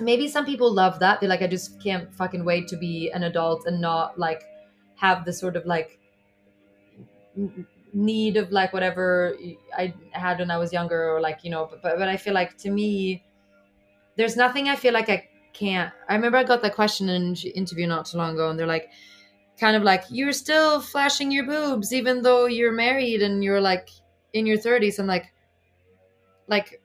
maybe some people love that. They're like i just can't fucking wait to be an adult and not like have the sort of like need of like whatever i had when i was younger or like you know but, but, but i feel like to me there's nothing i feel like i can't. I remember i got that question in an interview not too long ago and they're like kind of like you're still flashing your boobs even though you're married and you're like in your 30s i'm like like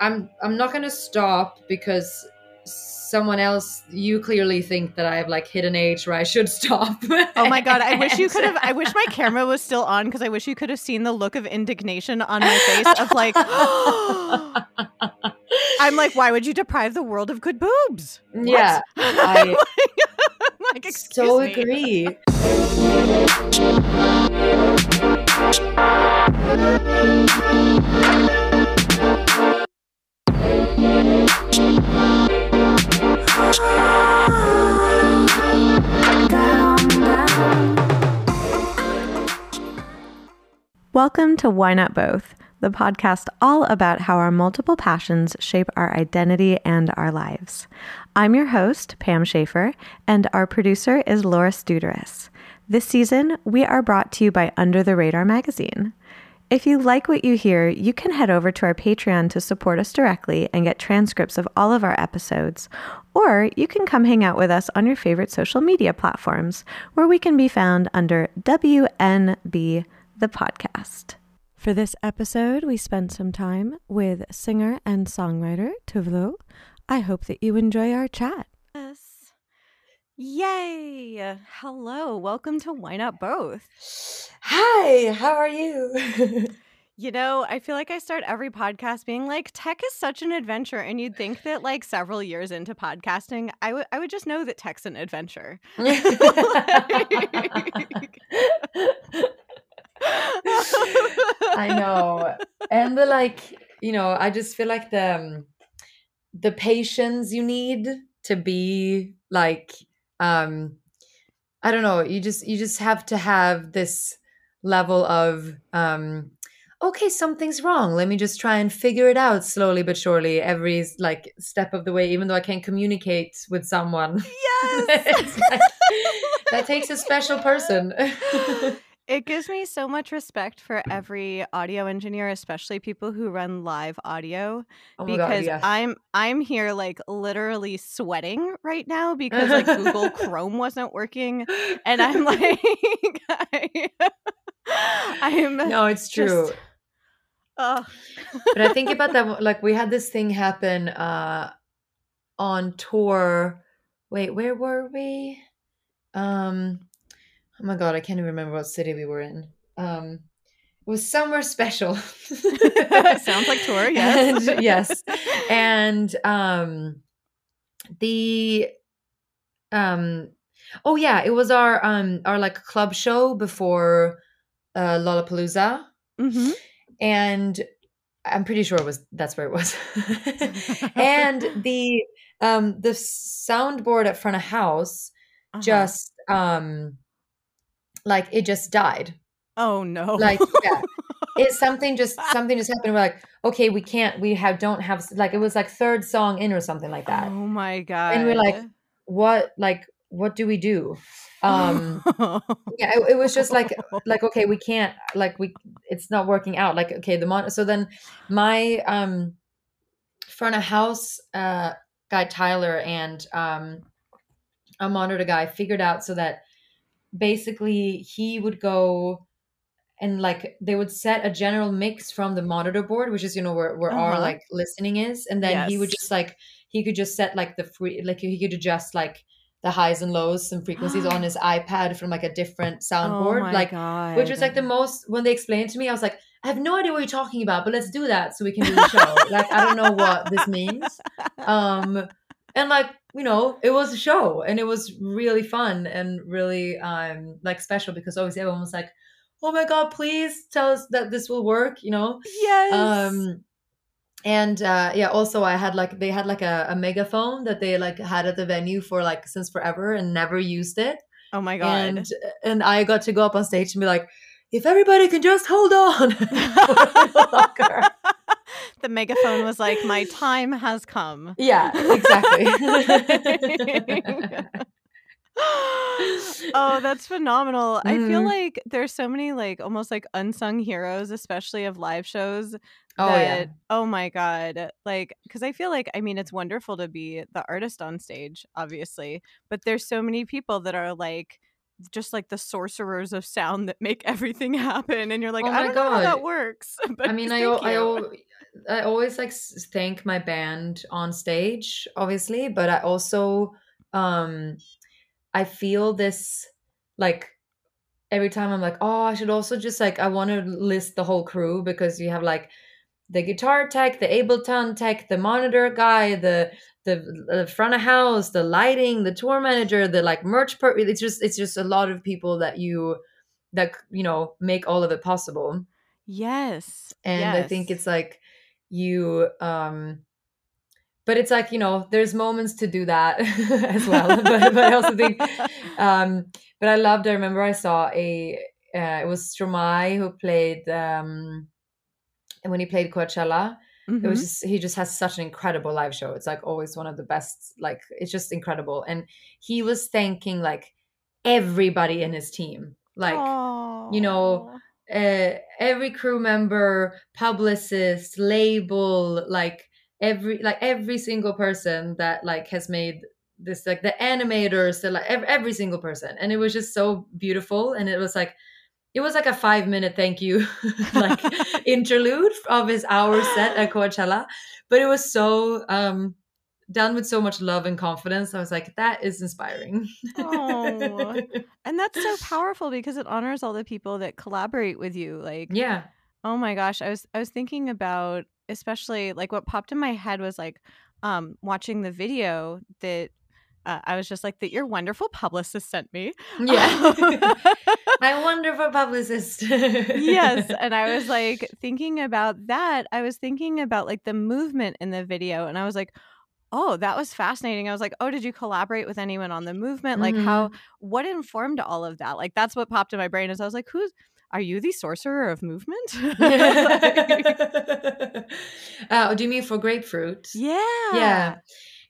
i'm i'm not gonna stop because someone else you clearly think that i've like hit an age where i should stop Oh my god, I wish you could have I wish my camera was still on because I wish you could have seen the look of indignation on my face of like I'm like, why would you deprive the world of good boobs? Yeah i like, excuse so me. agree Welcome to Why Not Both, the podcast all about how our multiple passions shape our identity and our lives. I'm your host, Pam Schaefer, and our producer is Laura Studeris. This season, we are brought to you by Under the Radar magazine. If you like what you hear, you can head over to our Patreon to support us directly and get transcripts of all of our episodes. Or you can come hang out with us on your favorite social media platforms, where we can be found under WNB the podcast. For this episode, we spent some time with singer and songwriter Tove Lo. I hope that you enjoy our chat. Yay! Hello, welcome to Why Not Both. hi how are you You know, I feel like I start every podcast being like, tech is such an adventure. And you'd think that like several years into podcasting, I would I would just know that tech's an adventure. I know. And the like, you know, I just feel like the um, the patience you need to be like um I don't know, you just you just have to have this level of um okay, something's wrong. Let me just try and figure it out slowly but surely every like step of the way even though I can't communicate with someone. Yes. Like- that takes a special person. It gives me so much respect for every audio engineer, especially people who run live audio, Oh my God, because. I'm I'm here like literally sweating right now because like Google Chrome wasn't working, and I'm like, I, I'm no, it's true. just- ugh. but I think about that. Like we had this thing happen uh, on tour. Wait, where were we? Um, oh my god, I can't even remember what city we were in. Um, it was somewhere special. Sounds like tour, yes. And- yes, and um, the um, oh yeah, it was our um our like club show before uh, Lollapalooza Mhm. and I'm pretty sure it was that's where it was. and the um the soundboard at front of house Uh-huh. just um like it just died. oh no, Like yeah. It's something just something just happened. We're like, okay, we can't we have don't have like it was like third song in or something like that. oh my god, And we're like, What like what do we do? Um yeah, it, it was just like like okay we can't like we it's not working out like okay the mon so then my um front of house uh guy tyler and um a monitor guy figured out so that basically he would go and like they would set a general mix from the monitor board which is you know where, where our Uh-huh. like listening is and then he would just like he could just set like the free like he could adjust like the highs and lows and frequencies on his ipad from like a different soundboard oh like god, which was like the most when they explained to me i was like i have no idea what you're talking about but let's do that so we can do the show. Like i don't know what this means. Um and like you know it was a show and it was really fun and really um like special because obviously everyone was like oh my god please tell us that this will work you know yes, um and uh yeah also i had like they had like a, a megaphone that they like had at the venue for like since forever and never used it oh my god, and and I got to go up on stage and be like, if everybody can just hold on. longer." The megaphone was like, "My time has come." Yeah, exactly. oh, that's phenomenal. I feel Mhm. like there's so many like almost like unsung heroes, especially of live shows. Oh, yeah. that- Oh my god. Like cuz I feel like I mean it's wonderful to be the artist on stage, obviously, but there's so many people that are like just like the sorcerers of sound that make everything happen and you're like Oh I my don't know how that works. But I mean, I, I, I always like thank my band on stage, obviously, but I also um I feel this like every time I'm like, oh, I should also just like I want to list the whole crew because you have like the guitar tech, the Ableton tech, the monitor guy, the the, the front of house, the lighting, the tour manager, the like merch per it's just it's just a lot of people that you that you know make all of it possible Yes. and i think it's like you um but it's like you know there's moments to do that as well but, but i also think um but i loved i remember i saw a uh, it was Stromae who played um and when he played Coachella it Mhm. was just he just has such an incredible live show it's like always one of the best like it's just incredible and he was thanking like everybody in his team like you know. Uh, every crew member, publicist, label, like every like every single person that like has made this like the animators, the like every, every single person, and it was just so beautiful, and it was like it was like a five minute thank you like interlude of his hour set at Coachella, but it was so um done with so much love and confidence. I was like, that is inspiring. Aw. And that's so powerful because it honors all the people that collaborate with you. Like, yeah. oh my gosh, I was I was thinking about especially like what popped in my head was like um watching the video that uh, I was just like that your wonderful publicist sent me. Yeah. My wonderful publicist. yes, and I was like thinking about that. I was thinking about like the movement in the video and I was like, "Oh, that was fascinating." I was like, "Oh, did you collaborate with anyone on the movement? Like how what informed all of that?" Like that's what popped in my brain is I was like, "Who's are you the sorcerer of movement?" uh, do you mean for grapefruit? yeah. Yeah.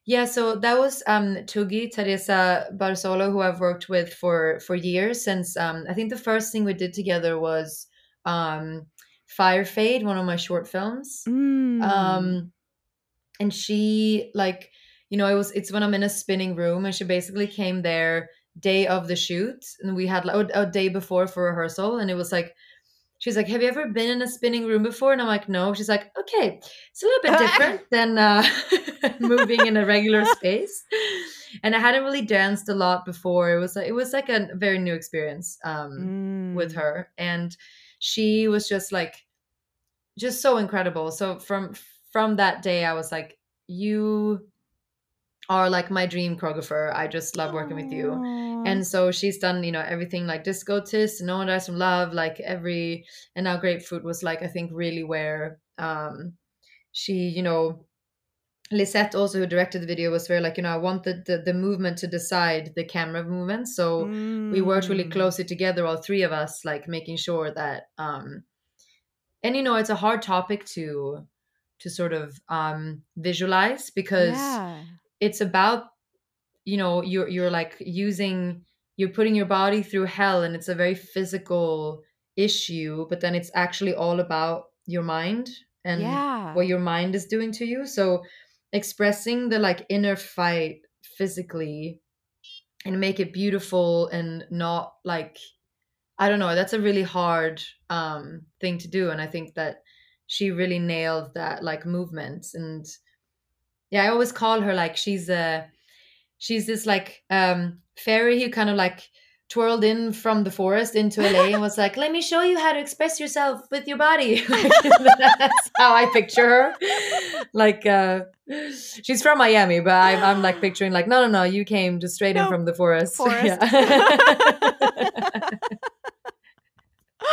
Yeah, so that was um Tugi Teresa Barzolo, who I've worked with for for years since um I think the first thing we did together was um Fire Fade, one of my short films. Mm. um and she like you know it was it's when i'm in a spinning room and she basically came there day of the shoot and we had like a, day before for rehearsal and it was like she's like have you ever been in a spinning room before? And i'm like no. She's like okay it's a little bit different than uh moving in a regular space. And i hadn't really danced a lot before. It was like it was like a very new experience um with Mm. her and she was just like just so incredible. So from from that day i was like you are like my dream choreographer. I just love working with you. And so she's done you know everything like disco tits no one dies from love like every and now grapefruit was like i think really where um she you know lisette also who directed the video was very like you know i want the the, movement to decide the camera movement so we worked really Mm. closely together all three of us like making sure that um and you know it's a hard topic to to sort of um visualize because yeah. it's about you know you're you're like using you're putting your body through hell and it's a very physical issue but then it's actually all about your mind and yeah. what your mind is doing to you so expressing the like inner fight physically and make it beautiful and not like i don't know that's a really hard um thing to do and i think that she really nailed that like movement and yeah i always call her like she's a she's this like um fairy who kind of like twirled in from the forest into LA and was like, "Let me show you how to express yourself with your body." That's how I picture her. Like, uh, she's from Miami, but I'm, I'm like picturing like, no, no, no, you came just straight in from the forest. forest. Yeah.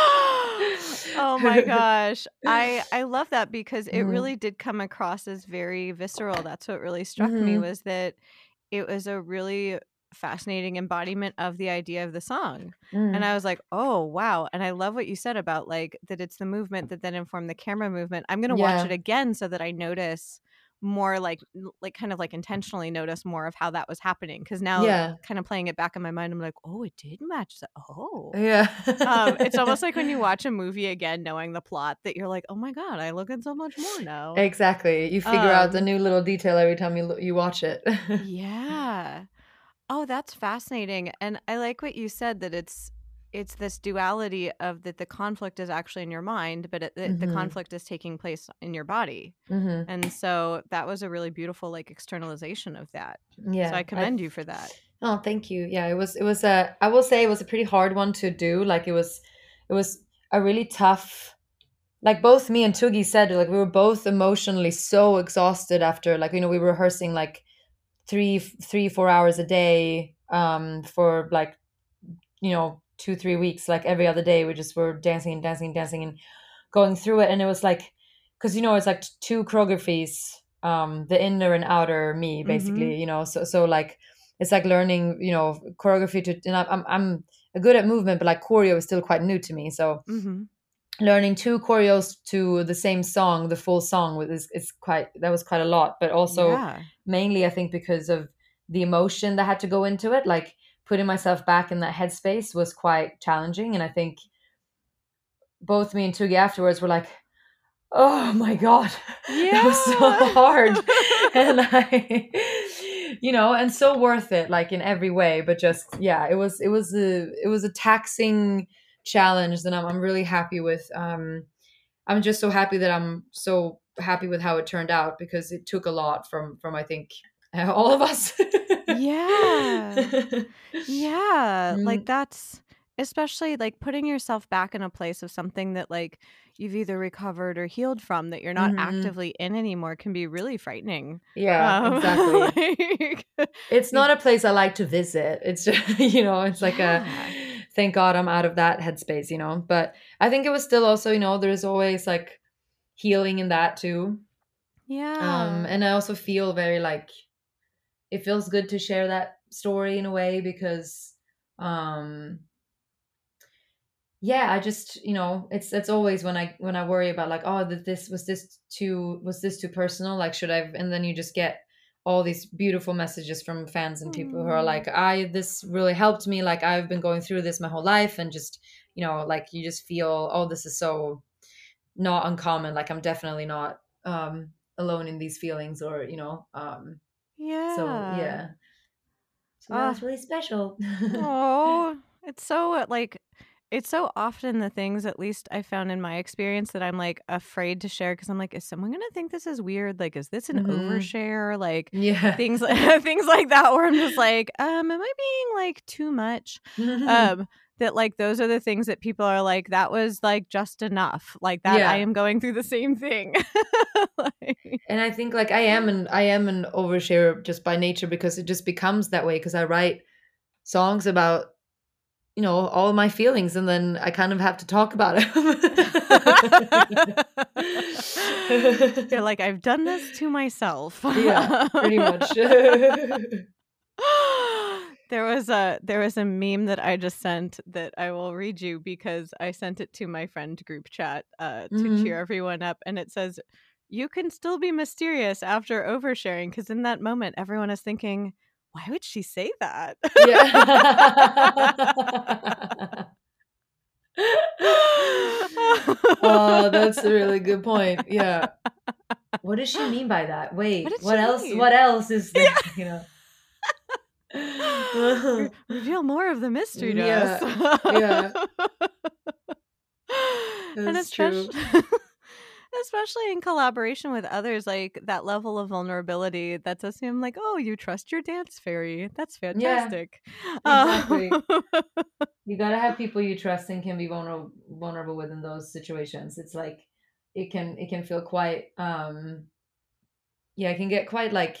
oh my gosh. I I love that because it Mhm. really did come across as very visceral. That's what really struck me Mhm. was that it was a really fascinating embodiment of the idea of the song. Mm. And I was like, oh, wow. And I love what you said about like that it's the movement that then informed the camera movement. I'm going to Yeah. watch it again so that I notice more like, like kind of like intentionally notice more of how that was happening. Cause now, Yeah. kind of playing it back in my mind, I'm like, oh, it did match that. Oh. yeah. um, it's almost like when you watch a movie again, knowing the plot, that you're like, oh my God, I look at so much more now. exactly. You figure out the Um, new little detail every time you you watch it. yeah oh that's fascinating and i like what you said that it's it's this duality of that the conflict is actually in your mind but it, the, the conflict is taking place in your body hmm and so that was a really beautiful like externalization of that Yeah. so i commend you for that Oh, thank you. Yeah, it was it was a I will say it was a pretty hard one to do. Like it was it was a really tough like both me and Tugi said like we were both emotionally so exhausted after like you know we were rehearsing like three three four hours a day um for like you know two three weeks like every other day we just were dancing and dancing and dancing and going through it and it was like because you know it's like two choreographies um the inner and outer me basically you know so so like it's like learning you know choreography to and I'm, I'm good at movement but like choreo is still quite new to me so mm-hmm. learning two choreos to the same song the full song was is, is quite that was quite a lot but also yeah mainly I think because of the emotion that had to go into it. Like putting myself back in that headspace was quite challenging. And I think both me and Tugi afterwards were like, oh my God, that was so hard. and I, you know, and so worth it, like in every way. But just, yeah, it was, it was a, it was a taxing challenge that I'm, I'm really happy with. Um, I'm just so happy that I'm so happy with how it turned out because it took a lot from from I think all of us. Yeah. Yeah, Mm. like that's especially like putting yourself back in a place of something that like you've either recovered or healed from that you're not Mhm. actively in anymore can be really frightening. yeah, Um, exactly. like- It's not a place I like to visit. It's just you know, it's like Yeah. a thank God I'm out of that headspace, you know. But I think it was still also, you know, there's always like healing in that too. yeah. um and i also feel very like it feels good to share that story in a way because um yeah i just you know it's it's always when i when i worry about like oh that this was this too was this too personal? Like should i and then you just get all these beautiful messages from fans and people who are Mm. like i this really helped me. Like i've been going through this my whole life and just you know like you just feel oh this is so not uncommon. Like i'm definitely not um alone in these feelings or you know um yeah. so yeah so that was Ah. really special oh, it's so uh, like it's so often the things at least I found in my experience that I'm like afraid to share because I'm like, is someone gonna think this is weird? Like, is this an Mhm. overshare? Like yeah things things like that where I'm just like, um, am I being like too much? um that like those are the things that people are like that was like just enough. Like that Yeah. i am going through the same thing. Like, and i think like i am an i am an overshare just by nature because it just becomes that way because i write songs about you know all my feelings and then i kind of have to talk about it you're like i've done this to myself. Yeah pretty much there was a there was a meme that I just sent that I will read you because I sent it to my friend group chat uh, to Mhm. cheer everyone up, and it says, "You can still be mysterious after oversharing," because in that moment, everyone is thinking, "Why would she say that?" yeah oh that's a really good point yeah what does she mean by that wait What what, else mean? what else is there you know Re- reveal more of the mystery to Yeah, us. yeah. and That's true. especially, especially in collaboration with others, like that level of vulnerability that's assumed like, oh, you trust your dance fairy. That's fantastic. exactly. Um, you gotta have people you trust and can be vulnerable vulnerable with in those situations it's like it can it can feel quite um yeah it can get quite like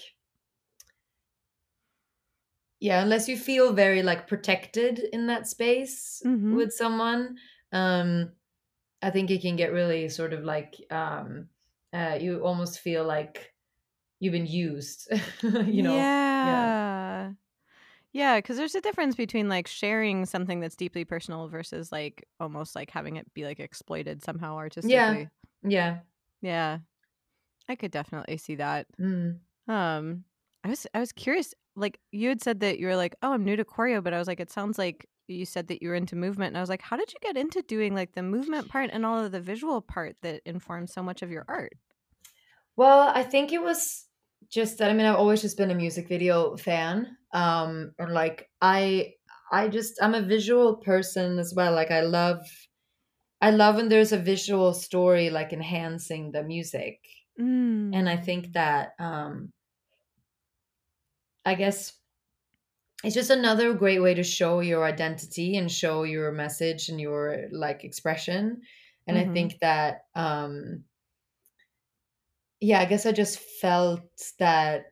yeah unless you feel very like protected in that space Mhm. with someone um i think it can get really sort of like um uh you almost feel like you've been used you know yeah. Yeah, because there's a difference between like sharing something that's deeply personal versus like almost like having it be like exploited somehow artistically. Yeah. Yeah. I could definitely see that. Mm. Um I was I was curious like you had said that you were like, "Oh, I'm new to choreo," but I was like it sounds like you said that you were into movement and I was like, "How did you get into doing like the movement part and all of the visual part that informs so much of your art?" Well, I think it was just that I mean I've always just been a music video fan. Um or like I I just I'm a visual person as well. Like I love I love when there's a visual story like enhancing the music. Mm. And I think that um I guess it's just another great way to show your identity and show your message and your like expression. And I Mhm. think that um yeah, I guess I just felt that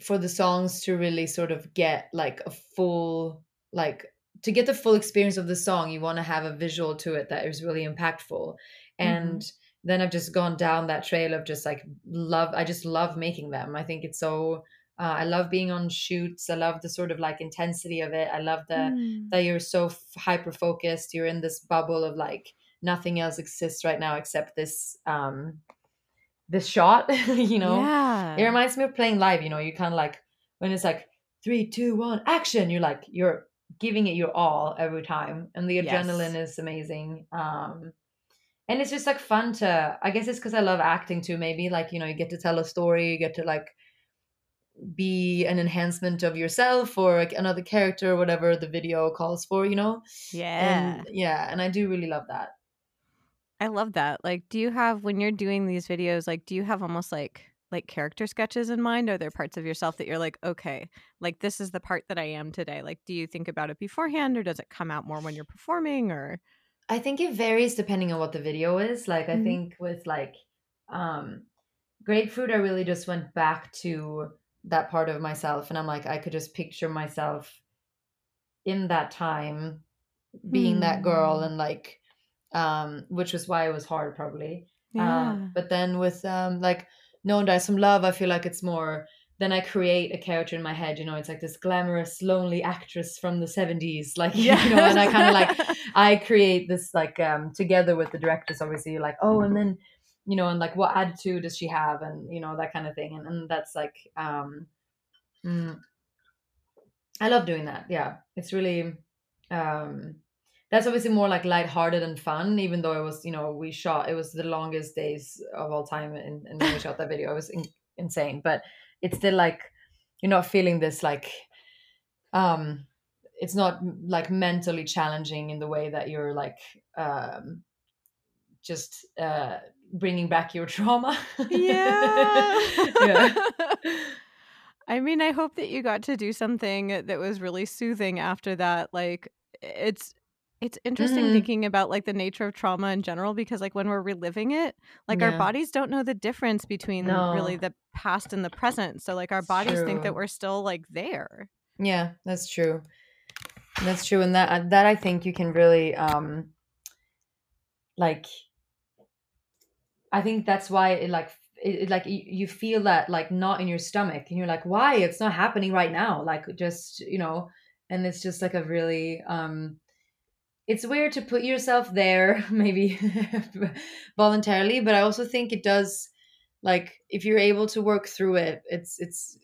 for the songs to really sort of get like a full like to get the full experience of the song you want to have a visual to it that is really impactful and then i've just gone down that trail of just like love i just love making them i think it's so uh, i love being on shoots i love the sort of like intensity of it i love the Mm. that you're so hyper focused you're in this bubble of like nothing else exists right now except this um this shot you know Yeah. it reminds me of playing live you know you kind of like when it's like three two one action you're like you're giving it your all every time and the Yes. adrenaline is amazing um and it's just like fun to i guess it's because i love acting too maybe like you know you get to tell a story you get to like be an enhancement of yourself or like another character or whatever the video calls for you know yeah. and yeah and i do really love that I love that. Like, do you have when you're doing these videos, like, do you have almost like like character sketches in mind? Are there parts of yourself that you're like, okay, like this is the part that I am today? Like, do you think about it beforehand, or does it come out more when you're performing? Or I think it varies depending on what the video is. Like I Mhm. think with like um grapefruit I really just went back to that part of myself and I'm like I could just picture myself in that time being that girl Hmm. and like um which was why it was hard probably. yeah, Um but then with um like No One Dies From Love I feel like it's more then I create a character in my head, you know, it's like this glamorous, lonely actress from the 70s. Like, you know, and I kind of like I create this like um together with the directors obviously you're like oh and then you know and like what attitude does she have and you know that kind of thing and, and that's like um mm, I love doing that yeah. It's really um that's obviously more like lighthearted and fun even though it was you know we shot it was the longest days of all time and, when we shot that video. It was in, insane but it's still like you're not feeling this like um it's not like mentally challenging in the way that you're like um just uh bringing back your trauma yeah. yeah I mean, I hope that you got to do something that was really soothing after that. Like, it's it's interesting Mhm. thinking about like the nature of trauma in general because like when we're reliving it, like our bodies don't know the difference between really the past and the present. So like our bodies think that we're still like there. yeah that's true that's true and that that i think you can really um like i think that's why it like it, it, like you, you feel that like not in your stomach and you're like why? It's not happening right now. Like just you know and it's just like a really um it's weird to put yourself there maybe voluntarily but i also think it does like if you're able to work through it it's it's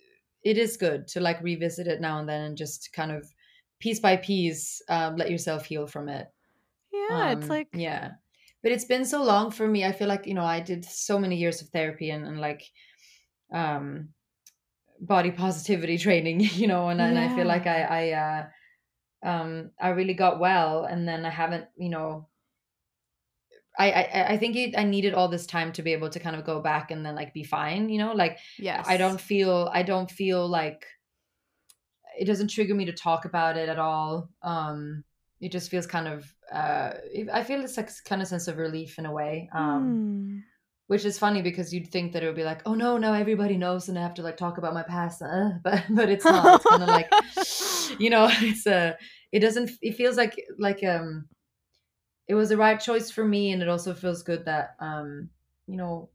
it is good to like revisit it now and then and just kind of piece by piece um, let yourself heal from it. Yeah, it's um, like yeah but it's been so long for me i feel like you know i did so many years of therapy and, and like um body positivity training you know and, and i feel like i i uh um i really got well and then i haven't you know I, I I think it, I needed all this time to be able to kind of go back and then like be fine, you know. Like yes. I don't feel I don't feel like it doesn't trigger me to talk about it at all. Um, it just feels kind of uh, I feel it's like kind of sense of relief in a way. Um, Hmm. which is funny because you'd think that it would be like, oh no, no, everybody knows and I have to like talk about my past, uh, but but it's not. It's kind of like you know, it's a it doesn't it feels like like um it was the right choice for me and it also feels good that um you know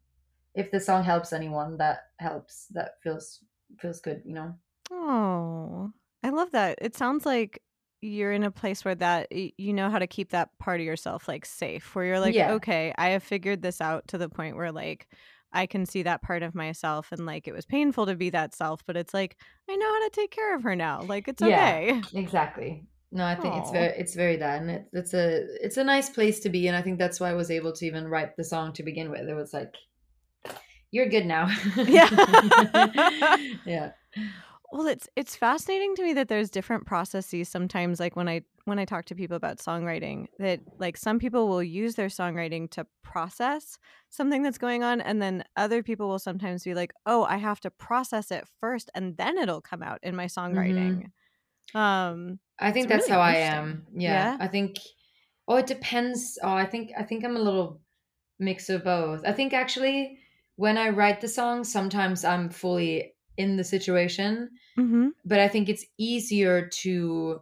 if the song helps anyone that helps that feels feels good you know Oh, I love that. It sounds like you're in a place where that you know how to keep that part of yourself like safe where you're like yeah. okay i have figured this out to the point where like i can see that part of myself and like it was painful to be that self but it's like i know how to take care of her now like it's okay. exactly. No i think Aww. it's very it's very that and it, it's a it's a nice place to be and i think that's why i was able to even write the song to begin with. It was like you're good now. Yeah. Yeah well, it's it's fascinating to me that there's different processes sometimes like when I when I talk to people about songwriting that like some people will use their songwriting to process something that's going on and then other people will sometimes be like, "Oh, I have to process it first and then it'll come out in my songwriting." Mm-hmm. Um I think that's really how I am. Yeah, yeah. I think oh, it depends. Oh, I think I think I'm a little mix of both. I think actually when I write the song, sometimes I'm fully in the situation. Mm-hmm. But I think it's easier to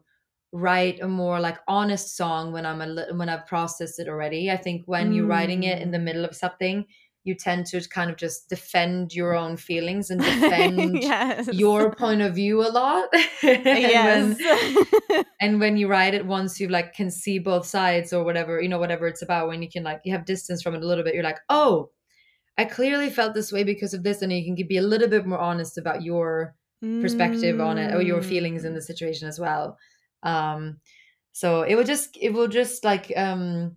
write a more like honest song when I'm a li- when I've processed it already. I think when mm. you're writing it in the mm. middle of something, you tend to kind of just defend your own feelings and defend yes. your point of view a lot. and yes. when, and when you write it once you like can see both sides or whatever, you know, whatever it's about, when you can like you have distance from it a little bit, you're like, oh, I clearly felt this way because of this, and you can be a little bit more honest about your perspective mm. on it or your feelings in the mm. situation as well. Um, so it will just it will just like um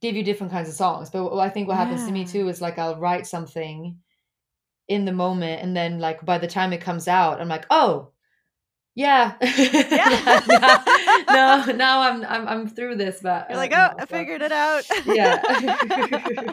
give you different kinds of songs. But I think what happens yeah. to me too is like I'll write something in the moment, and then like by the time it comes out, I'm like, oh, yeah, yeah. no, now I'm I'm I'm through this, but you're like, oh, I figured it out. yeah.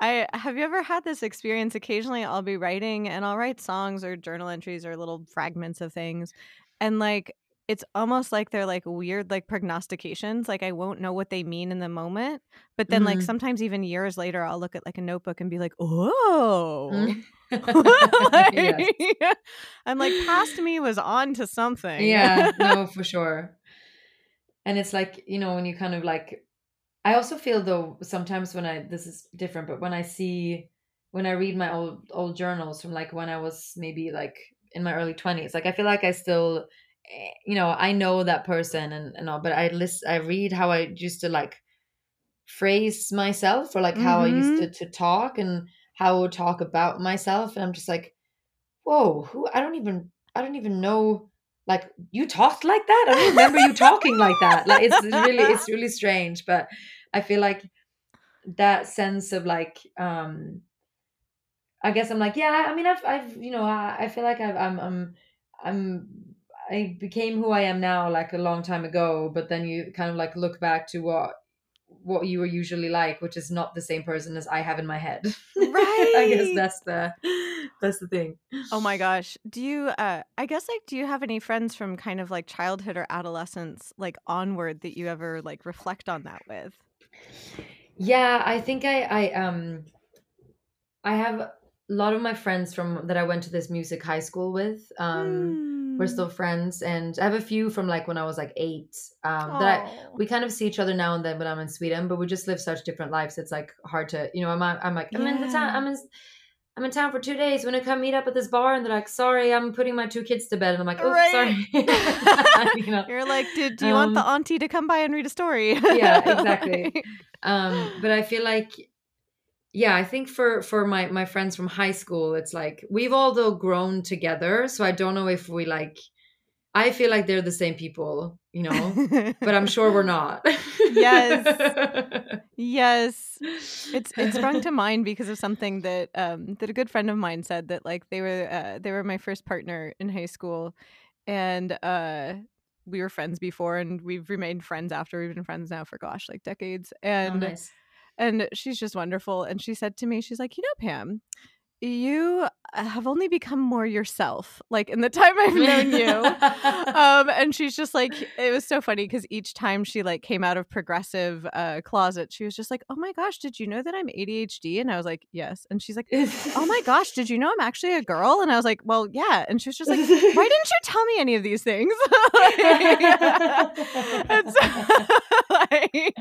I have you ever had this experience? Occasionally, I'll be writing and I'll write songs or journal entries or little fragments of things, and like it's almost like they're like weird like prognostications like i won't know what they mean in the moment but then mm-hmm. like sometimes even years later i'll look at like a notebook and be like oh mm-hmm. like, i'm like past me was on to something yeah no for sure and it's like you know when you kind of like I also feel though sometimes when I this is different, but when I see when I read my old old journals from like when I was maybe like in my early twenties, like I feel like I still eh, you know, I know that person and, and all, but I list I read how I used to like phrase myself or like how mm-hmm. I used mm-hmm. to, to talk and how I would talk about myself. And I'm just like, whoa, who I don't even I don't even know like you talked like that? I don't remember you talking like that. Like it's really it's really strange but i feel like that sense of like um i guess i'm like yeah i mean i've i've you know i, I feel like I've, i'm i'm i'm i became who i am now like a long time ago but then you kind of like look back to what what you were usually like, which is not the same person as I have in my head. Right. I guess that's the that's the thing. Oh my gosh. Do you uh I guess like do you have any friends from kind of like childhood or adolescence like onward that you ever like reflect on that with? Yeah, I think I I um I have a lot of my friends from that I went to this music high school with. Um mm we're still mm. friends and i have a few from like when i was like eight um that I, we kind of see each other now and then when i'm in sweden but we just live such different lives it's like hard to you know i'm, I'm like i'm yeah. in the town i'm in I'm in town for two days. When I come meet up at this bar, and they're like, "Sorry, I'm putting my two kids to bed," and I'm like, "Oh, right. sorry." you know? You're like, "Did do you um, want the um, auntie to come by and read a story?" yeah, exactly. um, but I feel like yeah i think for for my my friends from high school it's like we've all though grown together so i don't know if we like i feel like they're the same people you know? But i'm sure we're not. Yes. Yes. It's it sprung to mind because of something that um that a good friend of mine said that like they were uh, they were my first partner in high school and uh we were friends before and we've remained friends after we've been friends now for gosh like decades oh, and oh, nice and she's just wonderful. And she said to me, she's like, you know, Pam, you have only become more yourself like in the time i've known you. Um and she's just like it was so funny because each time she like came out of progressive uh closet she was just like oh my gosh did you know that i'm adhd and i was like yes. And she's like oh my gosh did you know i'm actually a girl? And i was like well yeah. And she was just like why didn't you tell me any of these things? So, like,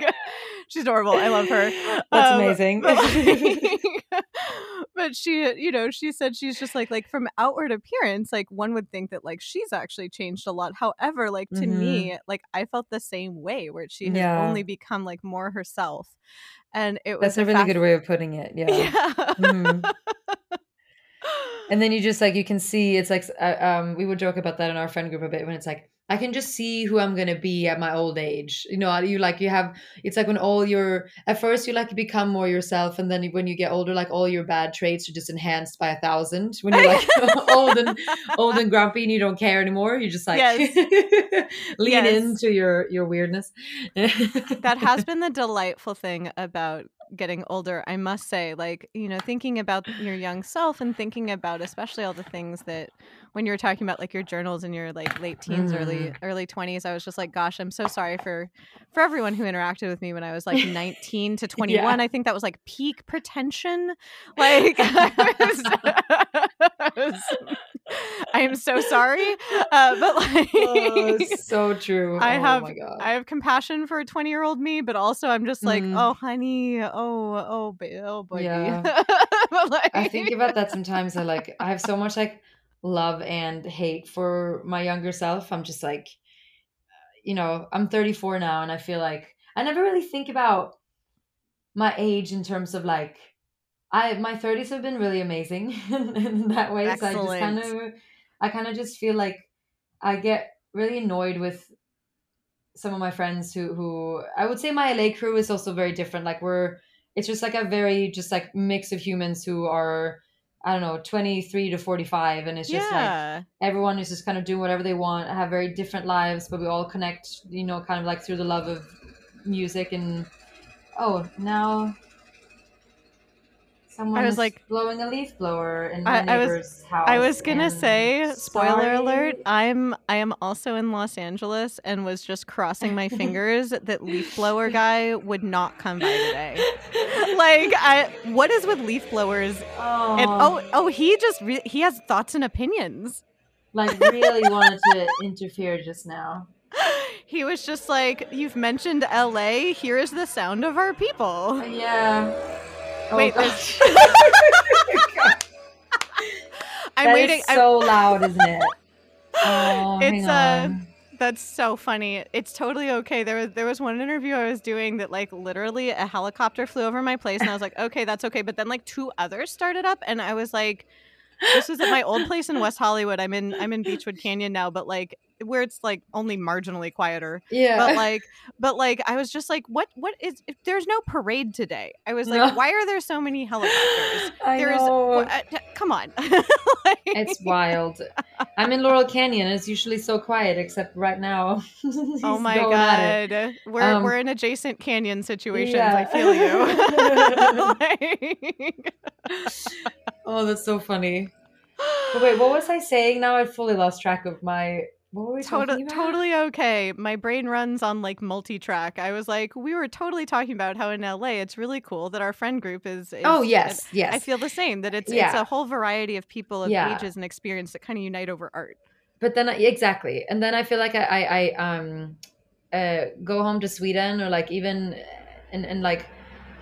she's adorable. I love her. That's um, amazing. But, like, but, she, you know, she said she's just like, like from outward appearance, like one would think that like she's actually changed a lot. However, like to mm-hmm. me, like I felt the same way where she has yeah. only become like more herself. And it was That's a really fact- good way of putting it. Yeah. yeah. Mm-hmm. and then you just like you can see it's like uh, um we would joke about that in our friend group a bit when it's like I can just see who I'm gonna be at my old age. You know, you like you have. It's like when all your at first you like become more yourself, and then when you get older, like all your bad traits are just enhanced by a thousand. When you're like old and old and grumpy, and you don't care anymore, you just like yes. lean yes. into your your weirdness. that has been the delightful thing about getting older, I must say, like, you know, thinking about your young self and thinking about especially all the things that when you were talking about like your journals in your like late teens, mm. early early 20s, I was just like, gosh, I'm so sorry for for everyone who interacted with me when I was like 19 to 21. Yeah. I think that was like peak pretension. Like I was, I was I am so sorry. Uh, but like oh, so true. I oh, have I have compassion for a 20 year old me, but also I'm just like, mm. oh honey, oh oh oh boy. Yeah. like... I think about that sometimes. I like I have so much like love and hate for my younger self. I'm just like you know, I'm 34 now and I feel like I never really think about my age in terms of like I my 30s have been really amazing in, that way. Excellent. So I just kind of I kind of just feel like I get really annoyed with some of my friends who who I would say my LA crew is also very different. Like we're it's just like a very just like mix of humans who are I don't know 23 to 45 and it's just yeah. like everyone is just kind of doing whatever they want, have very different lives, but we all connect, you know, kind of like through the love of music and oh, now Someone I was like blowing a leaf blower in my I, neighbor's I was, house. I was gonna say, spoiler sorry. alert, I'm I am also in Los Angeles and was just crossing my fingers that leaf blower guy would not come by today. like, I what is with leaf blowers? Oh, and, oh, oh, he just re- he has thoughts and opinions. Like, really wanted to interfere just now. He was just like, "You've mentioned L.A. Here is the sound of our people." Yeah. Oh, Wait, I'm that waiting. so I'm... loud, isn't it? Oh, it's uh that's so funny. It's totally okay. There was there was one interview I was doing that like literally a helicopter flew over my place and I was like, okay, that's okay. But then like two others started up and I was like, this was at my old place in West Hollywood. I'm in I'm in Beachwood Canyon now, but like where it's like only marginally quieter. Yeah. But like but like I was just like, what what is there's no parade today. I was like, no. why are there so many helicopters? I there's know. Uh, come on. like, it's wild. I'm in Laurel Canyon. It's usually so quiet, except right now. oh my god. We're um, we're in adjacent canyon situations. Yeah. I feel you. like... oh, that's so funny. But wait, what was I saying? Now I fully lost track of my what were we totally, totally okay. My brain runs on like multi-track. I was like, we were totally talking about how in LA it's really cool that our friend group is. is oh yes, yes. I feel the same. That it's yeah. it's a whole variety of people of yeah. ages and experience that kind of unite over art. But then exactly, and then I feel like I I, I um uh go home to Sweden or like even and and like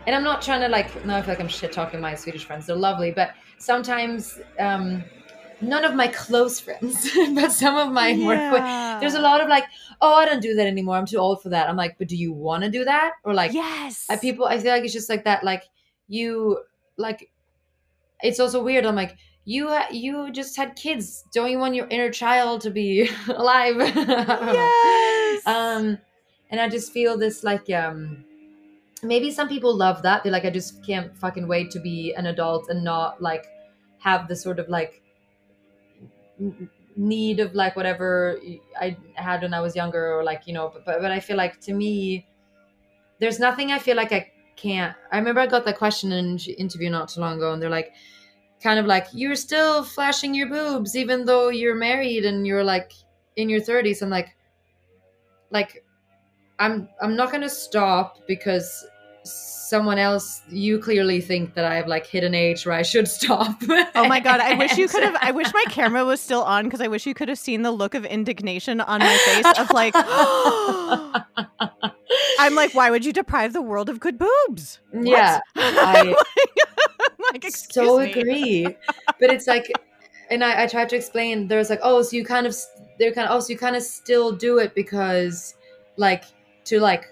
and I'm not trying to like now I feel like I'm shit talking my Swedish friends. They're lovely, but sometimes um none of my close friends, but some of my yeah. more. There's a lot of like, oh, I don't do that anymore. I'm too old for that. I'm like, but do you want to do that? Or like, yes, I, people. I feel like it's just like that. Like you, like, it's also weird. I'm like, you, you just had kids. Don't you want your inner child to be alive? yes. Um, and I just feel this like um. Maybe some people love that. They're like, I just can't fucking wait to be an adult and not like have the sort of like need of like whatever I had when I was younger or like you know but, but I feel like to me there's nothing I feel like I can't I remember I got that question in an interview not too long ago and they're like kind of like you're still flashing your boobs even though you're married and you're like in your 30s I'm like like I'm I'm not going to stop because someone else you clearly think that i have like hit an age where i should stop oh my god i wish you could have i wish my camera was still on because i wish you could have seen the look of indignation on my face of like I'm like, why would you deprive the world of good boobs? Yeah, I like, excuse so me. agree. but it's like, and I, I tried to explain. There's like, oh, so you kind of, they're kind of, oh, so you kind of still do it because, like, to like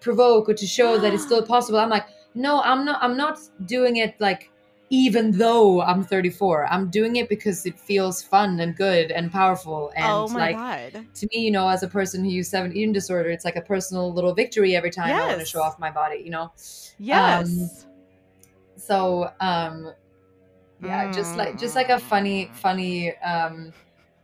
provoke or to show that it's still possible. I'm like, no, I'm not. I'm not doing it like even though I'm 34. I'm doing it because it feels fun and good and powerful and oh my like god. to me, you know, as a person who used to have an eating disorder, it's like a personal little victory every time I want to show off my body, you know. Yes. So, um, yeah, just like just like a funny, funny um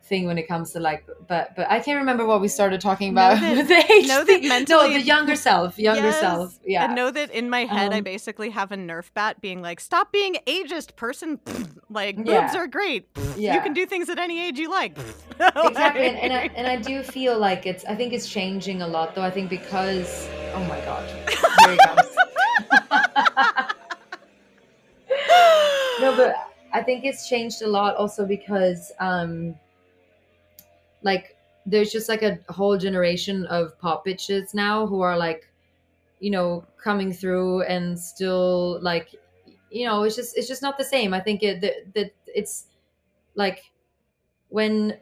thing when it comes to like, but but I can't remember what we started talking Know about that- with the age know that thing. no, the younger self, younger Yes. self, yeah. And know that in my head, I Um, basically have a Nerf bat being like, "Stop being ageist, person." like boobs Yeah. are great. yeah. You can do things at any age you like. exactly and, and, I, and I do feel like it's I think it's changing a lot though I think because oh my god here he comes no but I think it's changed a lot also because um like there's just like a whole generation of pop bitches now who are like you know coming through and still like you know it's just it's just not the same. I think it that, that it's like when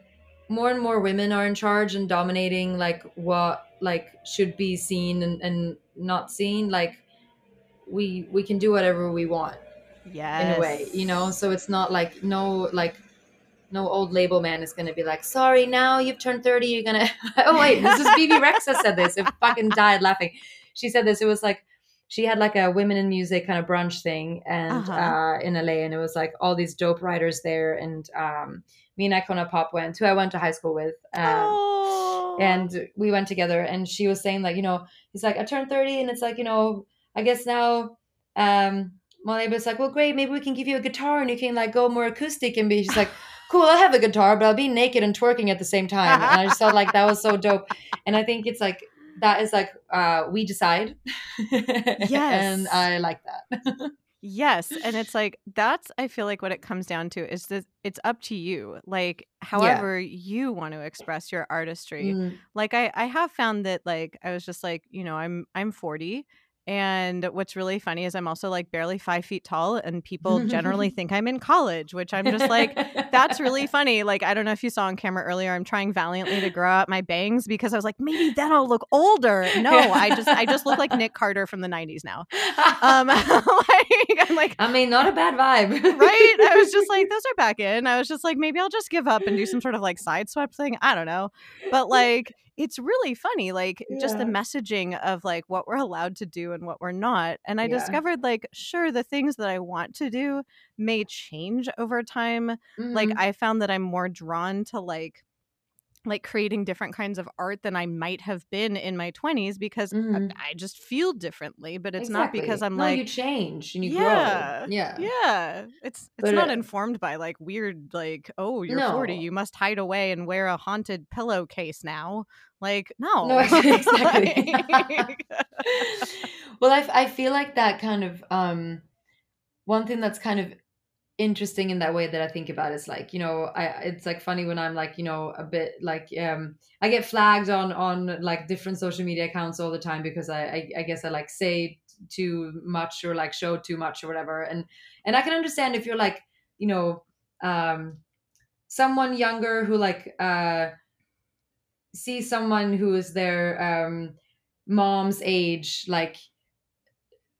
more and more women are in charge and dominating like what like should be seen and, and not seen like we we can do whatever we want yeah in a way you know? So it's not like no like no old label man is gonna be like sorry now you've turned 30 you're gonna oh wait this is Bebe Rexha said this it fucking died laughing she said this it was like she had like a women in music kind of brunch thing and Uh-huh. uh in la and it was like all these dope writers there and um me and icona pop went who i went to high school with um, Oh. and we went together and she was saying like you know he's like i turned 30 and it's like you know i guess now um my neighbor's like well great maybe we can give you a guitar and you can like go more acoustic and be she's like cool i'll have a guitar but i'll be naked and twerking at the same time. And i just felt like that was so dope. And i think it's like that is like uh we decide. Yes. and i like that. Yes, and it's like that's I feel like what it comes down to is that it's up to you. Like however you want to express your artistry. Mm, Like I I have found that like I was just like, you know, I'm I'm 40 and what's really funny is I'm also like barely 5 feet tall and people generally think I'm in college, which I'm just like that's really funny. Like I don't know if you saw on camera earlier, I'm trying valiantly to grow out my bangs because I was like maybe then I'll look older. No, I just I just look like Nick Carter from the 90s now. Um like I'm like i mean not a bad vibe right? I was just like, those are back in. I was just like, maybe I'll just give up and do some sort of like side swipe thing. I don't know. But like, it's really funny, like just the messaging of like what we're allowed to do and what we're not. And I Yeah. discovered like, sure, the things that I want to do may change over time. Like, Mhm. I found that I'm more drawn to like, like creating different kinds of art than I might have been in my 20s because I- Mhm. I, just feel differently, but it's not because I'm no, like, you change and you Yeah. grow yeah yeah, it's it's But, not uh, informed by like weird like oh you're 40 you must hide away and wear a haunted pillowcase now. Like no. No, exactly. Like- well, I, I feel like that kind of um, one thing that's kind of interesting in that way that I think about is like you know I it's like funny when I'm like you know a bit like um I get flagged on on like different social media accounts all the time because I I, I guess I like say too much or like show too much or whatever. And and I can understand if you're like you know um someone younger who like uh sees someone who is their um mom's age like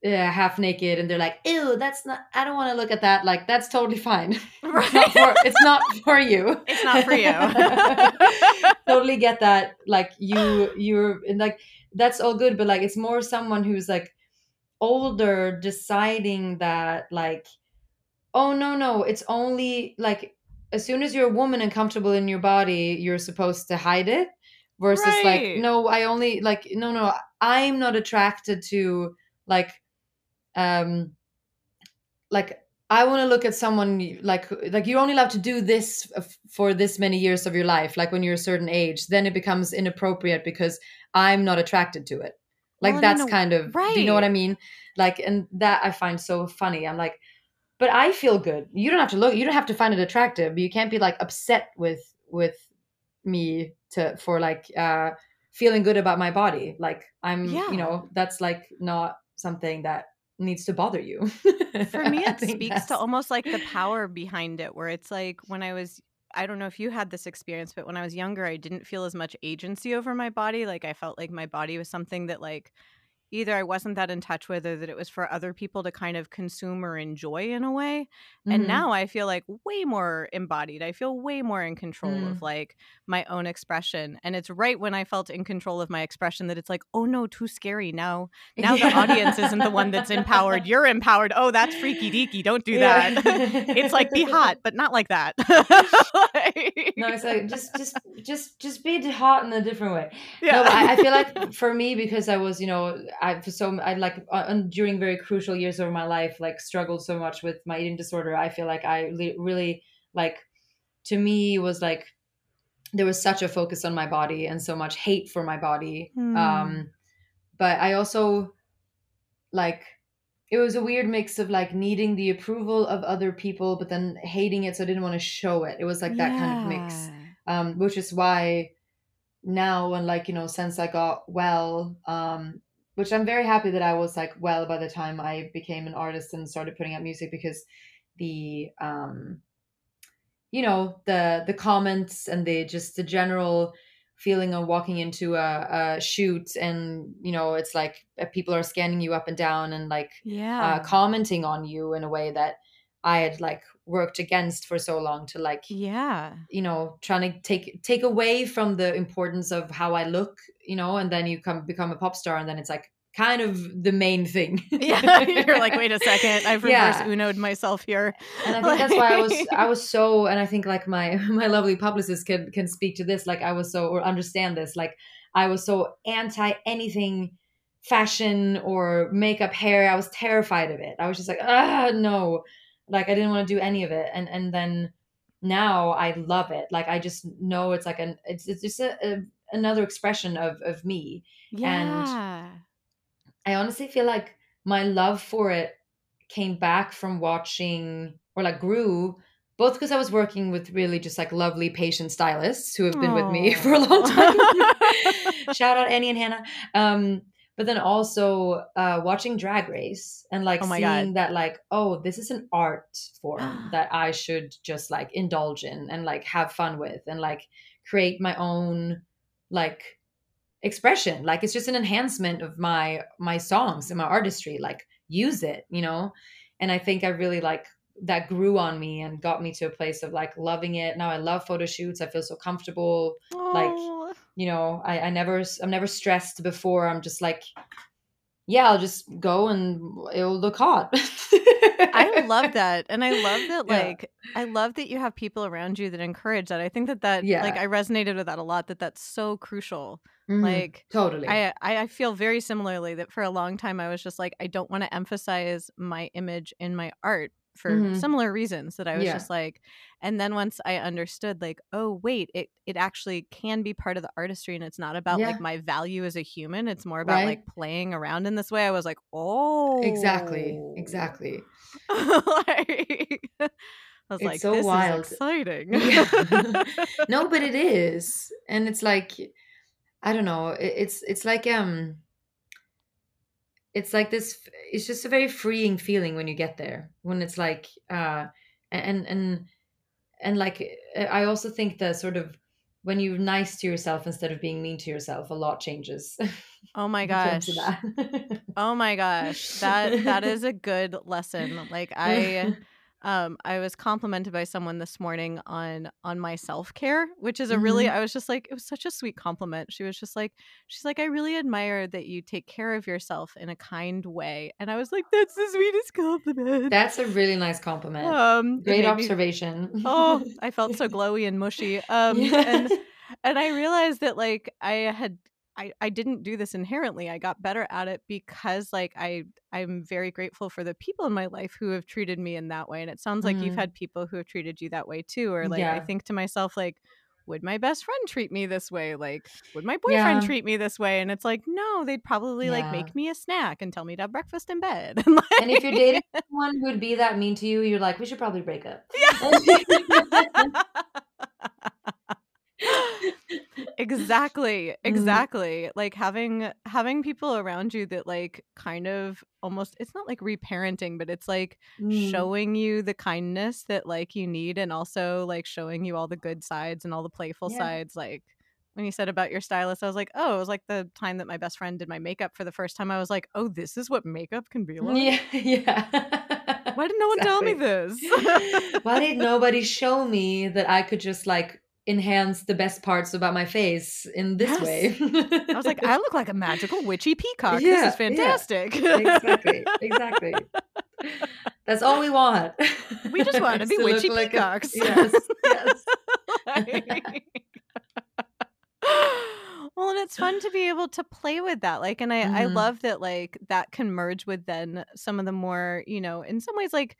uh, half naked and they're like ew that's not i don't want to look at that. Like that's totally fine. It's not for it's not for you. It's not for you. totally get that. Like you you're and like that's all good but like it's more someone who's like older deciding that like oh no no it's only like as soon as you're a woman and comfortable in your body you're supposed to hide it versus Right. like no i only like no no i'm not attracted to like um like i want to look at someone like like you're only allowed to do this for this many years of your life like when you're a certain age then it becomes inappropriate because i'm not attracted to it. Like Well, in that's kind of do you know what i mean? Like and that i find so funny. I'm like but i feel good. You don't have to look you don't have to find it attractive you can't be like upset with with me to for like uh feeling good about my body. Like i'm Yeah. you know that's like not something that needs to bother you For me, it speaks that's- to almost like the power behind it, where it's like when I was, I don't know if you had this experience, but when I was younger, I didn't feel as much agency over my body. Like I felt like my body was something that, like, either I wasn't that in touch with or that it was for other people to kind of consume or enjoy in a way. And Mhm. now I feel like way more embodied. I feel way more in control Mm. of like my own expression. And it's right when I felt in control of my expression that it's like, oh no, too scary. Now now the audience isn't the one that's empowered. You're empowered. Oh, that's freaky deaky. Don't do Yeah. that. it's like be hot, but not like that. Like- no it's like just just just just be hot in a different way yeah. No, I, I feel like for me because I was, you know, I for so I like uh, during very crucial years of my life, like struggled so much with my eating disorder. I feel like I li- really like to me was like there was such a focus on my body and so much hate for my body. Hmm. Um, but I also like it was a weird mix of like needing the approval of other people, but then hating it, so I didn't want to show it. It was like that kind of mix um, which is why now and like you know since i got well um, which i'm very happy that i was like well by the time i became an artist and started putting out music because the um, you know the the comments and the just the general feeling of walking into a, a shoot and you know it's like uh, people are scanning you up and down and like Yeah. uh, commenting on you in a way that i had like worked against for so long to like yeah. you know trying to take take away from the importance of how i look you know and then you come become a pop star and then it's like kind of the main thing Yeah. You're like, wait a second. I've reverse Yeah. Uno'd myself here. and i think that's why i was i was so and i think like my my lovely publicist can can speak to this like i was so or understand this like i was so anti anything fashion or makeup hair i was terrified of it i was just like ah no like i didn't want to do any of it and and then now i love it like i just know it's like an it's it's just a, a another expression of of me yeah. I honestly feel like my love for it came back from watching or like grew both because I was working with really just like lovely patient stylists who have been with me for a long time. Shout out Annie and Hannah. Um, but then also uh, watching Drag Race and like Oh seeing God. that like oh this is an art form that I should just like indulge in and like have fun with and like create my own like expression. Like it's just an enhancement of my my songs and my artistry. Like use it you know? And i think i really like that grew on me and got me to a place of like loving it. Now i love photo shoots. I feel so comfortable like, Oh. You know i i never i'm never stressed before i'm just like yeah i'll just go and it'll look hot I love that. And I love that, Yeah. like, I love that you have people around you that encourage that. I think that that, Yeah. like, I resonated with that a lot, that that's so crucial. Mhm. Like, totally I I feel very similarly that for a long time I was just like I don't want to emphasize my image in my art for Mhm. similar reasons that I was Yeah. just like and then once I understood like oh wait it it actually can be part of the artistry and it's not about Yeah. like my value as a human it's more about Right. like playing around in this way I was like oh exactly exactly like, I was It's like so this wild. is exciting Yeah. no but it is and it's like i don't know it, it's it's like um it's like this it's just a very freeing feeling when you get there when it's like uh and and and like i also think that sort of when you're nice to yourself instead of being mean to yourself a lot changes oh my when it comes gosh. Oh my gosh, that that is a good lesson. Like I um I was complimented by someone this morning on on my self-care, which is a really Mhm. I was just like it was such a sweet compliment. She was just like she's like I really admire that you take care of yourself in a kind way. And I was like that's the sweetest compliment. that's a really nice compliment um great me- observation oh, I felt so glowy and mushy. Um Yeah. and and I realized that like I had I, I didn't do this inherently. I got better at it because like I I'm very grateful for the people in my life who have treated me in that way. And it sounds like you've Mhm. had people who have treated you that way too. Or like I think to myself like would my best friend treat me this way? Like, would my boyfriend Yeah. treat me this way? And it's like, no, they'd probably like make me a snack and tell me to have breakfast in bed. And, like, And if you're dating someone who would be that mean to you, you're like, we should probably break up. exactly exactly like having having people around you that like kind of almost it's not like reparenting but it's like Mm. showing you the kindness that like you need and also like showing you all the good sides and all the playful Yeah. sides like when you said about your stylist i was like oh it was like the time that my best friend did my makeup for the first time i was like oh this is what makeup can be like Yeah, yeah. why did no one tell me this Why did nobody show me that I could just like enhance the best parts about my face in this Yes. way? i was like i look like a magical witchy peacock Yeah, this is fantastic exactly, exactly. That's all we want. We just want to be witchy like a- peacocks. yes, yes. Like- well and it's fun to be able to play with that like and i i Mhm. love that like that can merge with then some of the more you know in some ways like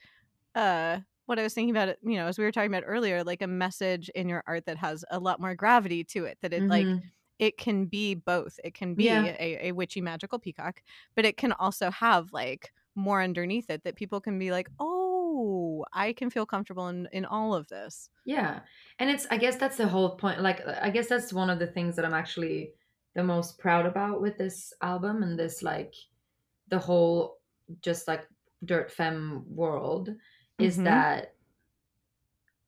uh what i was thinking about it you know as we were talking about earlier like a message in your art that has a lot more gravity to it that it like Mhm. it can be both it can be Yeah. a, a witchy magical peacock but it can also have like more underneath it that people can be like oh i can feel comfortable in in all of this Yeah. And it's I guess that's the whole point. Like I guess that's one of the things that I'm actually the most proud about with this album and this like the whole just like dirt femme world is Mhm. that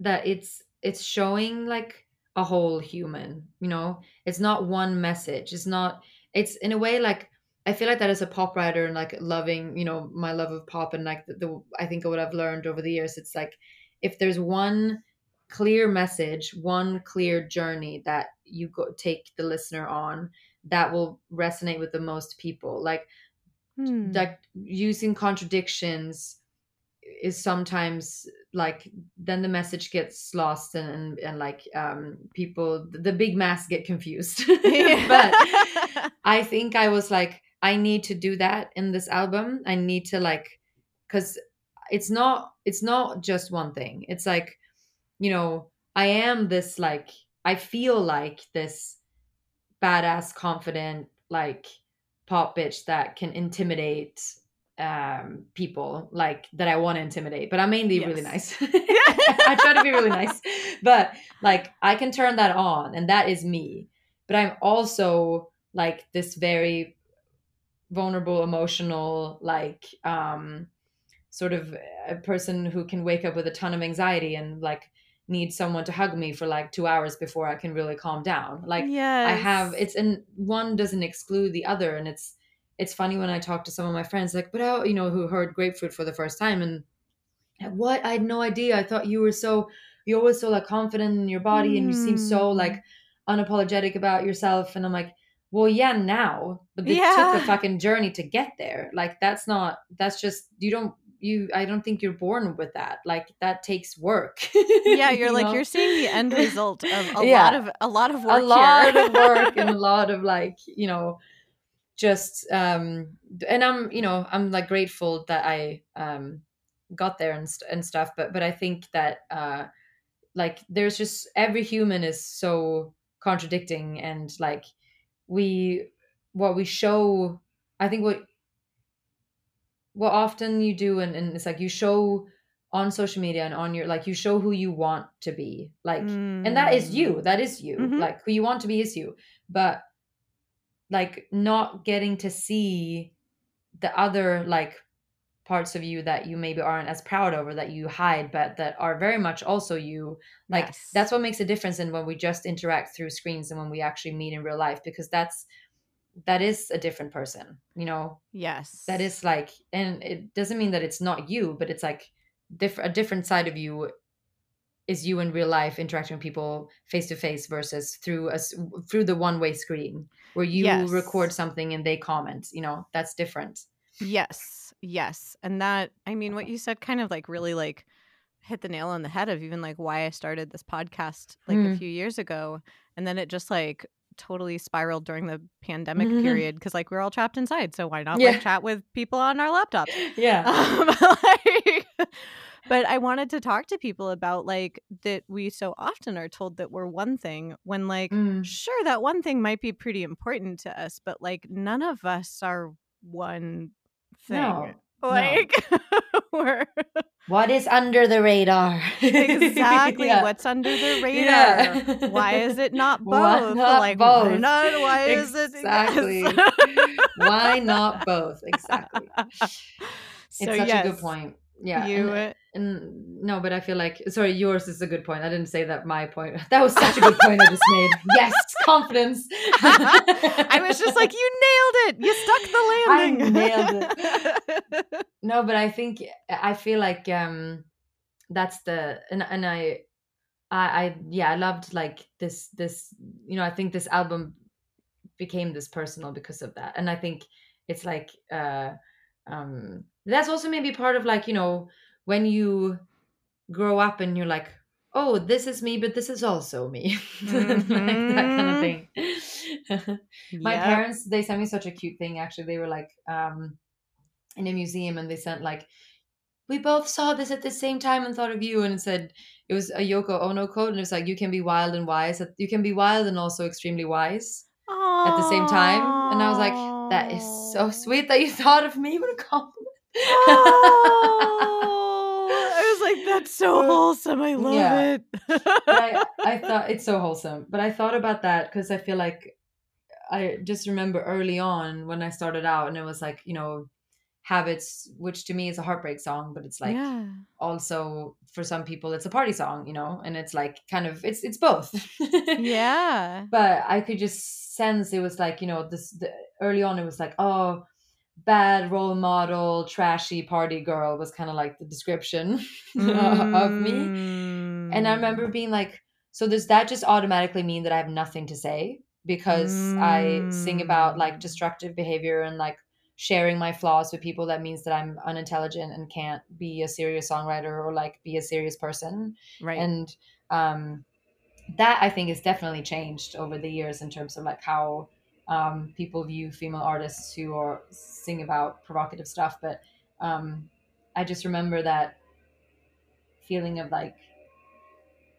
that it's it's showing like a whole human, you know? It's not one message. It's not it's in a way like I feel like that as a pop writer and like loving, you know, my love of pop and like the, the I think what I've learned over the years, it's like if there's one clear message, one clear journey that you go take the listener on, that will resonate with the most people. Like Hmm. like using contradictions is sometimes like then the message gets lost and and, and like um people the big mass get confused but I think I was like, I need to do that in this album. I need to like, because it's not, it's not just one thing. It's like, you know, I am this like, I feel like this badass, confident, like pop bitch that can intimidate um people like that I want to intimidate but I'm mainly really nice. I try to be really nice but like I can turn that on and that is me. But I'm also like this very vulnerable emotional like um sort of a person who can wake up with a ton of anxiety and like need someone to hug me for like 2 hours before I can really calm down. Like yes. I have it's and one doesn't exclude the other and it's it's funny when I talk to some of my friends like but oh you know who heard grapefruit for the first time and what I had no idea I thought you were so you're always so like confident in your body and you seem so Mm. like unapologetic about yourself and I'm like well yeah now but it took a fucking journey to get there like that's not that's just you don't you I don't think you're born with that like that takes work yeah, you're you like know? you're seeing the end result of a Yeah. lot of a lot of work a lot here. of work and a lot of like you know just um and i'm you know i'm like grateful that i um got there and, st- and stuff but but i think that uh like there's just every human is so contradicting and like we what we show i think what what often you do and, and it's like you show on social media and on your like you show who you want to be like and that is you Mm. that is you Mhm. like who you want to be is you but like not getting to see the other like parts of you that you maybe aren't as proud of or that you hide but that are very much also you like Yes. that's what makes a difference in when we just interact through screens and when we actually meet in real life because that's that is a different person you know yes. that is like and it doesn't mean that it's not you but it's like diff- a different side of you is you in real life interacting with people face to face versus through us through the one way screen where you Yes. record something and they comment you know that's different Yes, yes. And that, I mean, what you said kind of like really like hit the nail on the head of even like why I started this podcast like a Mm. few years ago. And then it just like totally spiraled during the pandemic Mhm. period because like we're all trapped inside. So why not Yeah. like chat with people on our laptops? yeah Um, like, but I wanted to talk to people about like that we so often are told that we're one thing when like Mm. sure that one thing might be pretty important to us but like none of us are one thing No, no. like we're what is under the radar? exactly. Yeah. What's under the radar? Yeah. Why is it not both? Why not like why not? Why is it Exactly. Why not both? Exactly. so it's such yes, a good point. Yeah. You and, and no, but I feel like sorry, yours is a good point. I didn't say that my point. That was such a good point I just made. Yes, confidence. I was just like, you nailed it. You stuck the I landing. nailed no, but I think I feel like um that's the and and I I I yeah, I loved like this this you know, I think this album became this personal because of that. And I think it's like uh um that's also maybe part of like, you know, when you grow up and you're like, oh, this is me, but this is also me. like that kind of thing. my parents they sent me such a cute thing actually they were like um in a museum and they sent like we both saw this at the same time and thought of you and it said it was a yoko ono quote and it's like you can be wild and wise you can be wild and also extremely wise at the same time and i was like that is so sweet that you thought of me what a compliment Oh, I was like, that's so wholesome. I love Yeah. it. I, I thought it's so wholesome. But I thought about that because I feel like I just remember early on when I started out, and it was like you know, habits, which to me is a heartbreak song, but it's like yeah. also for some people it's a party song, you know, and it's like kind of it's it's both. Yeah. But I could just sense it was like you know this the, early on it was like oh bad role model trashy party girl was kind of like the description of me and I remember Mm. being like, so does that just automatically mean that I have nothing to say because I sing about like Mm. destructive behavior and like sharing my flaws with people? That means that I'm unintelligent and can't be a serious songwriter or like be a serious person. right. And um, that I think has definitely changed over the years in terms of like how um, people view female artists who are sing about provocative stuff. But um, I just remember that feeling of like,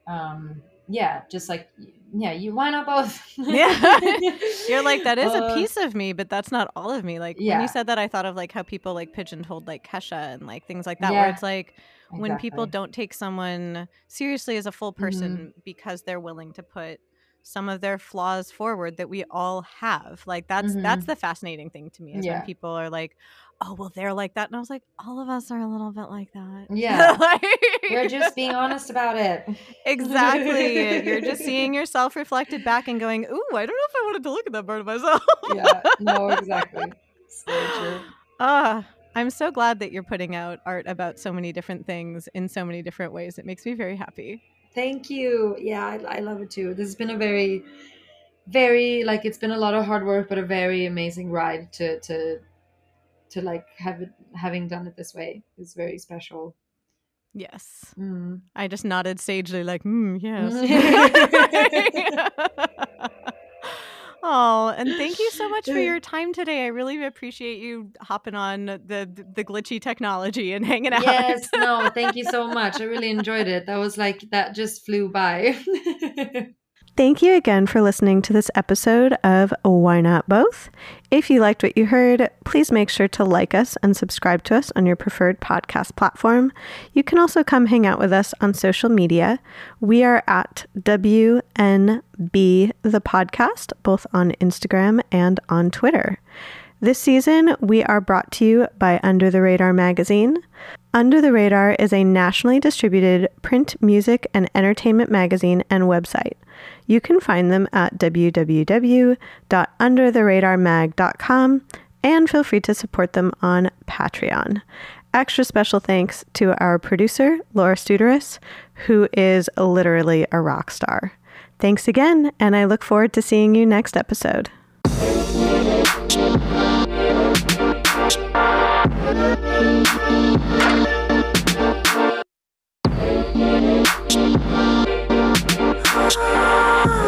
um, yeah, just like yeah, you why not both? Yeah. You're like, that is a Uh, piece of me, but that's not all of me. Like when you said that, I thought of like how people like pigeonholed like Kesha and like things like that, where it's like when people don't take someone seriously as a full person because they're willing to put some of their flaws forward that we all have. Like that's that's Mhm. the fascinating thing to me is Yeah. when people are like, "Oh, well, they're like that," and I was like, "All of us are a little bit like that." Yeah. Like- We're just being honest about it. Exactly. You're just seeing yourself reflected back and going, "Ooh, I don't know if I wanted to look at that part of myself." Yeah, no, exactly. True. Ah, I'm so glad that you're putting out art about so many different things in so many different ways. It makes me very happy. Thank you. Yeah, I, I love it too. This has been a very, very like it's been a lot of hard work, but a very amazing ride to to to like have it having done it this way. is very special. Yes. Mm. I just nodded sagely, like, mm, yes. oh, and thank you so much for your time today. I really appreciate you hopping on the the glitchy technology and hanging out. Yes, no, thank you so much. I really enjoyed it. That was like that just flew by. Thank you again for listening to this episode of Why Not Both. If you liked what you heard, please make sure to like us and subscribe to us on your preferred podcast platform. You can also come hang out with us on social media. We are at WNB the podcast, both on Instagram and on Twitter. This season, we are brought to you by Under the Radar magazine. Under the Radar is a nationally distributed print, music, and entertainment magazine and website. You can find them at www.undertheradarmag.com and feel free to support them on Patreon. Extra special thanks to our producer, Laura Studeris, who is literally a rock star. Thanks again, and I look forward to seeing you next episode. Thank you. Oh,